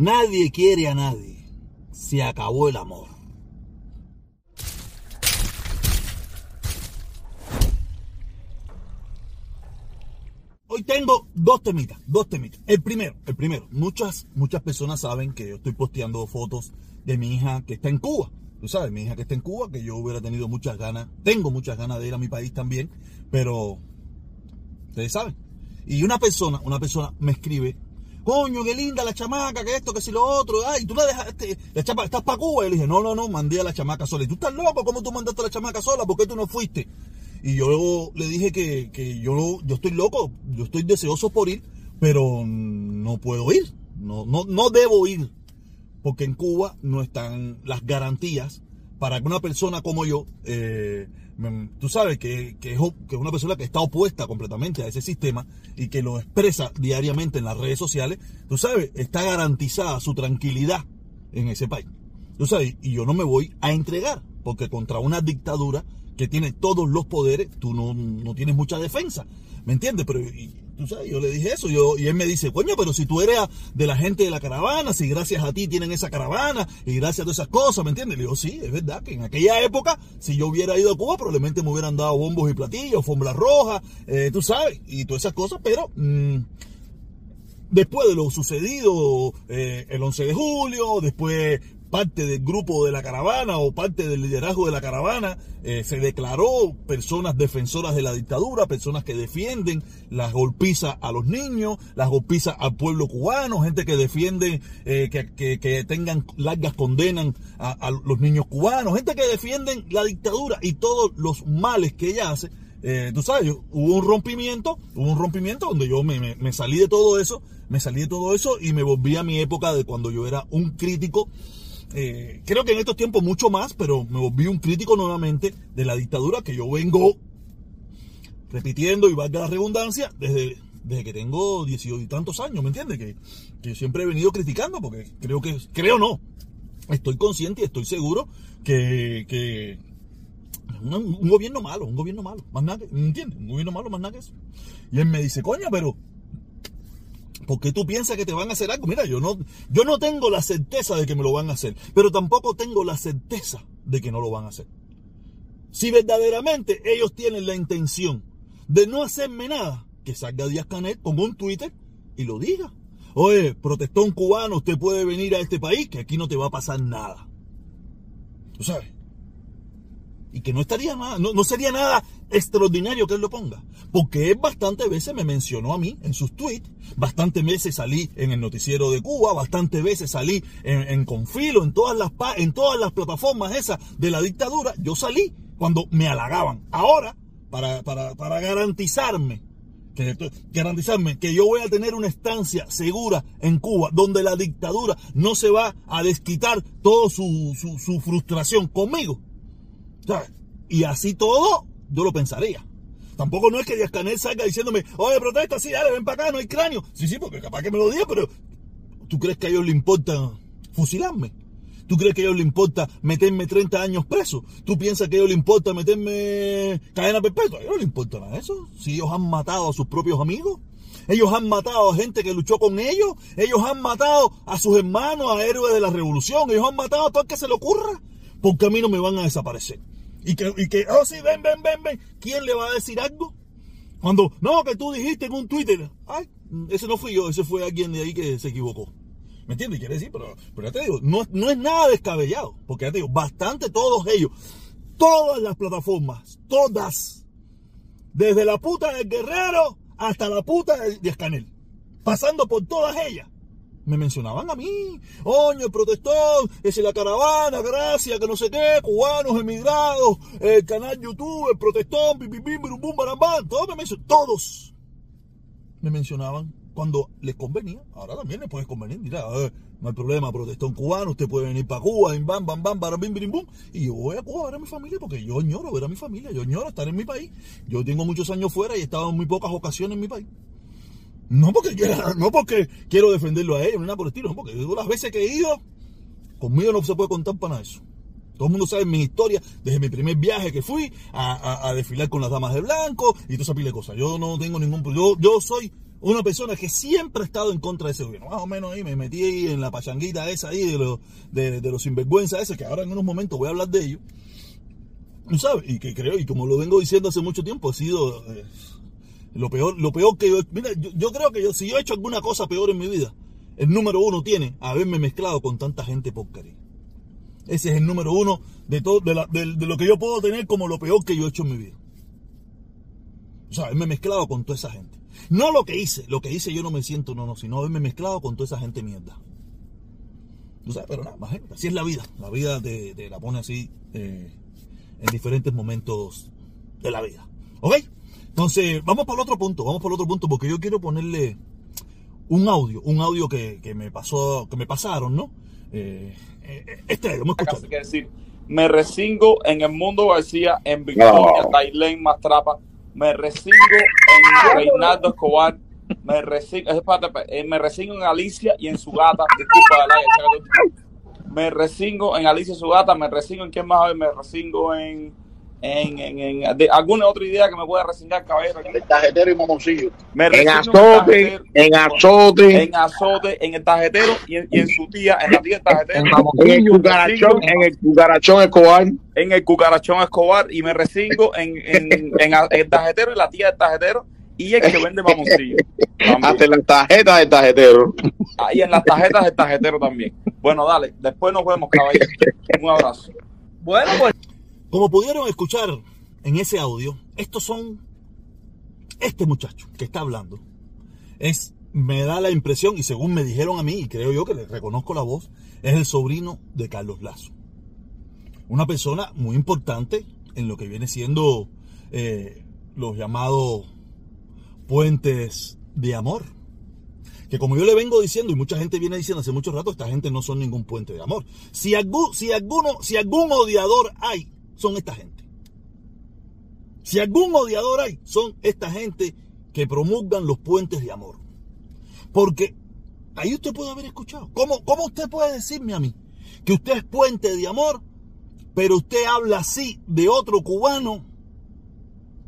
Nadie quiere a nadie. Se acabó el amor. Hoy tengo dos temitas, dos temitas. El primero, el primero, muchas, muchas personas saben que yo estoy posteando fotos de mi hija que está en Cuba. Tú sabes, mi hija que está en Cuba, que yo hubiera tenido muchas ganas, tengo muchas ganas de ir a mi país también, pero ustedes saben. Y una persona, una persona me escribe, coño, qué linda la chamaca, que esto, que si lo otro, ay, tú la dejaste, la chamaca, estás para Cuba. Y le dije, no, no, no, mandé a la chamaca sola. Y tú estás loco, ¿cómo tú mandaste a la chamaca sola? ¿Por qué tú no fuiste? Y yo le dije que, que yo, yo estoy loco, yo estoy deseoso por ir, pero no puedo ir, no, no, no debo ir, porque en Cuba no están las garantías para que una persona como yo, eh, tú sabes que, es una persona que está opuesta completamente a ese sistema y que lo expresa diariamente en las redes sociales, tú sabes, está garantizada su tranquilidad en ese país. Tú sabes, y yo no me voy a entregar, porque contra una dictadura que tiene todos los poderes, tú no, no tienes mucha defensa. ¿Me entiendes? Pero tú sabes, yo le dije eso, yo, y él me dice, coño, pero si tú eres de la gente de la caravana, si gracias a ti tienen esa caravana, y gracias a todas esas cosas, ¿me entiendes? Le digo, sí, es verdad que en aquella época, si yo hubiera ido a Cuba, probablemente me hubieran dado bombos y platillos, fombras rojas, eh, tú sabes, y todas esas cosas, pero... Mm, después de lo sucedido eh, el 11 de julio, después parte del grupo de la caravana o parte del liderazgo de la caravana, eh, se declaró personas defensoras de la dictadura, personas que defienden las golpizas a los niños, las golpizas al pueblo cubano, gente que defiende eh, que, tengan largas condenas a, los niños cubanos, gente que defienden la dictadura y todos los males que ella hace. Eh, tú sabes, hubo un rompimiento, hubo un rompimiento donde yo me, me salí de todo eso, me salí de todo eso y me volví a mi época de cuando yo era un crítico eh, creo que en estos tiempos mucho más, pero me volví un crítico nuevamente de la dictadura que yo vengo repitiendo y valga la redundancia desde, desde que tengo 18 y tantos años, ¿me entiendes? Que, que siempre he venido criticando porque creo que, creo no, estoy consciente y estoy seguro que, que un, gobierno malo, un gobierno malo, más nada, ¿me entiendes? Un gobierno malo, más nada que eso. Y él me dice, coño, pero porque tú piensas que te van a hacer algo. Mira, yo no, yo no tengo la certeza de que me lo van a hacer, pero tampoco tengo la certeza de que no lo van a hacer. Si verdaderamente ellos tienen la intención de no hacerme nada, que salga Díaz Canel, ponga un Twitter y lo diga. Oye, protestón cubano, usted puede venir a este país, que aquí no te va a pasar nada. ¿Tú sabes? Y que no estaría nada, no, sería nada extraordinario que él lo ponga. Porque él bastantes veces me mencionó a mí en sus tweets, bastantes veces salí en el noticiero de Cuba, bastantes veces salí en, Confilo, en todas, las, en todas las plataformas esas de la dictadura, yo salí cuando me halagaban. Ahora, para, para, para garantizarme que, garantizarme que yo voy a tener una estancia segura en Cuba, donde la dictadura no se va a desquitar toda su, su frustración conmigo. Y así todo, yo lo pensaría. Tampoco no es que Díaz Canel salga diciéndome, oye, protesta, sí, dale, ven para acá, no hay cráneo. Sí, sí, porque capaz que me lo diga, pero ¿tú crees que a ellos les importa fusilarme? ¿Tú crees que a ellos les importa meterme 30 años preso? ¿Tú piensas que a ellos les importa meterme cadena perpetua? A ellos no les importa nada eso. Si ellos han matado a sus propios amigos, ellos han matado a gente que luchó con ellos, ellos han matado a sus hermanos, a héroes de la revolución, ellos han matado a todo el que se le ocurra, porque a mí no me van a desaparecer. Y que, y que, oh sí, ven, ven, ven, ven. ¿Quién le va a decir algo? Cuando, no, que tú dijiste en un Twitter, ay, ese no fui yo, ese fue alguien de ahí que se equivocó. ¿Me entiendes? Quiere decir, pero, pero ya te digo, no, no es nada descabellado, porque ya te digo, bastante todos ellos, todas las plataformas, todas, desde la puta del guerrero hasta la puta de Escanel, pasando por todas ellas, me mencionaban a mí. Oño, el protestón, es la caravana, gracias, que no sé qué, cubanos emigrados, el canal YouTube, el protestón, bim, bum, barambán, todos me mencionaban, todos me mencionaban cuando les convenía. Ahora también les puedes convenir, mira, no hay problema, protestón cubano, usted puede venir para Cuba, bim, bam, bam, bam, bam, bim, bim, bum, y yo voy a Cuba a ver a mi familia porque yo añoro ver a mi familia, yo añoro estar en mi país. Yo tengo muchos años fuera y he estado en muy pocas ocasiones en mi país. No porque, quiera, no porque quiero defenderlo a ellos, ni nada por el estilo, no porque las veces que he ido, conmigo no se puede contar para nada eso. Todo el mundo sabe mi historia desde mi primer viaje que fui a, desfilar con las damas de blanco y toda esa pila de cosas. Yo no tengo ningún yo, yo soy una persona que siempre ha estado en contra de ese gobierno. Más o menos ahí me metí ahí en la pachanguita esa ahí de los, de, los sinvergüenza ese, que ahora en unos momentos voy a hablar de ellos. ¿Sabes? Y que creo, y como lo vengo diciendo hace mucho tiempo, ha sido eh, lo peor, lo peor que yo. Mira, yo, creo que yo, si yo he hecho alguna cosa peor en mi vida, el número uno tiene haberme mezclado con tanta gente porquería. Ese es el número uno de todo, de, de lo que yo puedo tener como lo peor que yo he hecho en mi vida. O sea, haberme mezclado con toda esa gente. No lo que hice, lo que hice yo no me siento, no, no, sino haberme mezclado con toda esa gente mierda. Tú sabes, pero nada, imagínate, así es la vida. La vida te, la pone así eh, en diferentes momentos de la vida. ¿Ok? Entonces, vamos para el otro punto, vamos para el otro punto, porque yo quiero ponerle un audio, un audio que, me pasó, que me pasaron, ¿no? Eh, eh, este lo hemos escuchado. Que decir, me resingo en el mundo García, en Victoria, no. Mastrapa, me resingo en Reinaldo Escobar, me resingo, eh, me resingo en Alicia y en su gata, disculpa, me resingo en Alicia y su gata, me resingo en quién más, me resingo en en, en, en alguna otra idea que me pueda resignar caballero el tajetero y mamoncillo. En azote en azote. En azote en el tajetero y en, y en su tía en la tía del tajetero en, el cucarachón en el cucarachón escobar. en el cucarachón escobar y me resingo en, en, en, el tajetero y la tía del tajetero y el que vende mamoncillo. Hasta en las tarjetas del tajetero ah, y en las tarjetas del tajetero también. Bueno dale después nos vemos caballero. Un abrazo. Bueno pues como pudieron escuchar en ese audio, estos son este muchacho que está hablando. Es, me da la impresión, y según me dijeron a mí, y creo yo que le reconozco la voz, es el sobrino de Carlos Lazo. Una persona muy importante en lo que viene siendo eh, los llamados puentes de amor. Que como yo le vengo diciendo, y mucha gente viene diciendo hace mucho rato, esta gente no son ningún puente de amor. Si, si, alguno, si algún odiador hay son esta gente. Si algún odiador hay, son esta gente que promulgan los puentes de amor. Porque ahí usted puede haber escuchado. ¿Cómo, ¿Cómo usted puede decirme a mí que usted es puente de amor, pero usted habla así de otro cubano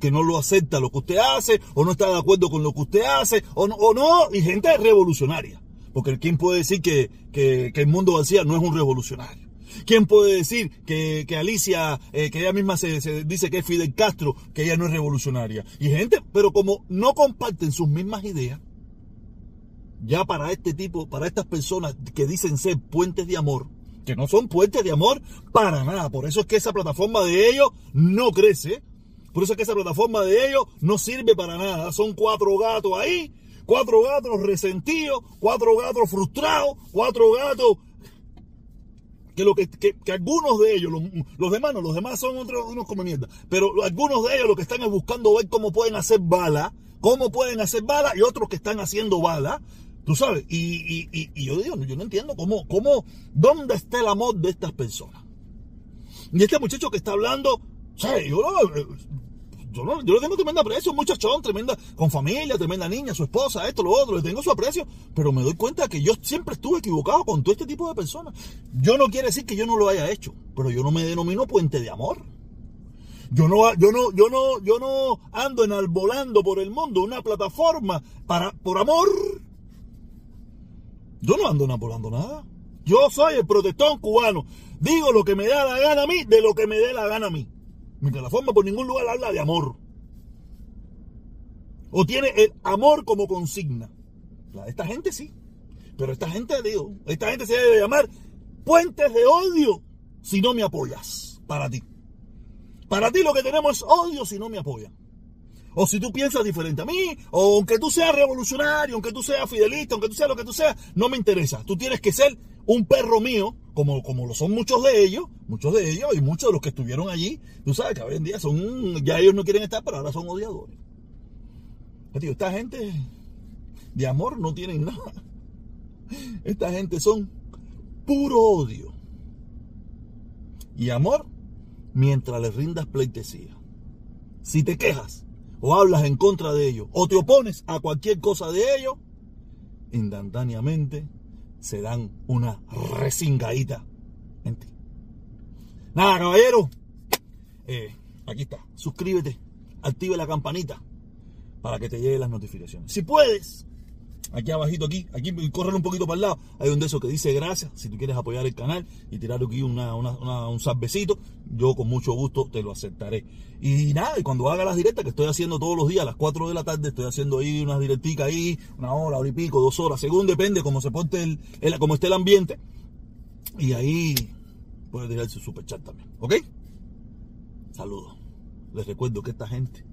que no lo acepta lo que usted hace, o no está de acuerdo con lo que usted hace, o no, y gente revolucionaria. Porque ¿quién puede decir que, que, que el mundo García no es un revolucionario? ¿Quién puede decir que, Alicia, eh, que ella misma se, dice que es Fidel Castro, que ella no es revolucionaria? Y gente, pero como no comparten sus mismas ideas, ya para este tipo, para estas personas que dicen ser puentes de amor, que no son puentes de amor para nada. Por eso es que esa plataforma de ellos no crece. Por eso es que esa plataforma de ellos no sirve para nada. Son cuatro gatos ahí, cuatro gatos resentidos, cuatro gatos frustrados, cuatro gatos que, lo que, que, algunos de ellos, los, demás no, los demás son otros, unos como mierda, pero algunos de ellos lo que están es buscando ver cómo pueden hacer bala, cómo pueden hacer bala y otros que están haciendo bala, tú sabes, y, y, y, yo digo, yo no entiendo cómo, cómo, dónde está el amor de estas personas. Y este muchacho que está hablando, yo, no, yo le tengo tremenda aprecio, muchachón, tremenda, con familia, tremenda niña, su esposa, esto, lo otro, le tengo su aprecio, pero me doy cuenta que yo siempre estuve equivocado con todo este tipo de personas. Yo no quiere decir que yo no lo haya hecho, pero yo no me denomino puente de amor. Yo no, yo no, yo no, yo no ando enalbolando por el mundo una plataforma para, por amor. Yo no ando enalbolando nada. Yo soy el protestón cubano. Digo lo que me da la gana a mí de lo que me dé la gana a mí. Mi plataforma por ningún lugar habla de amor. O tiene el amor como consigna. esta gente sí. Pero esta gente, digo, esta gente se debe llamar puentes de odio si no me apoyas. Para ti. Para ti lo que tenemos es odio si no me apoyan. O si tú piensas diferente a mí, o aunque tú seas revolucionario, aunque tú seas fidelista, aunque tú seas lo que tú seas, no me interesa. Tú tienes que ser un perro mío, como, como lo son muchos de ellos, muchos de ellos y muchos de los que estuvieron allí, tú sabes que hoy en día son, ya ellos no quieren estar, pero ahora son odiadores. esta gente de amor no tienen nada. Esta gente son puro odio. Y amor mientras les rindas pleitesía. Si te quejas o hablas en contra de ellos o te opones a cualquier cosa de ellos, instantáneamente se dan una resingadita en ti. Nada, caballero. Eh, aquí está. Suscríbete. Active la campanita. para que te lleguen las notificaciones. Si puedes, aquí abajito, aquí, aquí, correr un poquito para el lado, hay un de esos que dice gracias, si tú quieres apoyar el canal y tirar aquí una, una, una, un salvecito, yo con mucho gusto te lo aceptaré. Y nada, y cuando haga las directas que estoy haciendo todos los días, a las 4 de la tarde, estoy haciendo ahí unas directicas ahí, una hora, hora y pico, dos horas, según depende cómo se porte el, cómo esté el ambiente. Y ahí puedes tirar su super chat también, ¿ok? Saludos. Les recuerdo que esta gente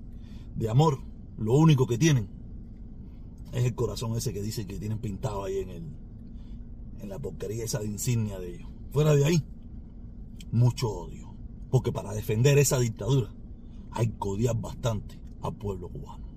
de amor, lo único que tienen es el corazón ese que dice que tienen pintado ahí en el en la porquería esa insignia de ellos. Fuera de ahí, mucho odio. Porque para defender esa dictadura hay que odiar bastante al pueblo cubano.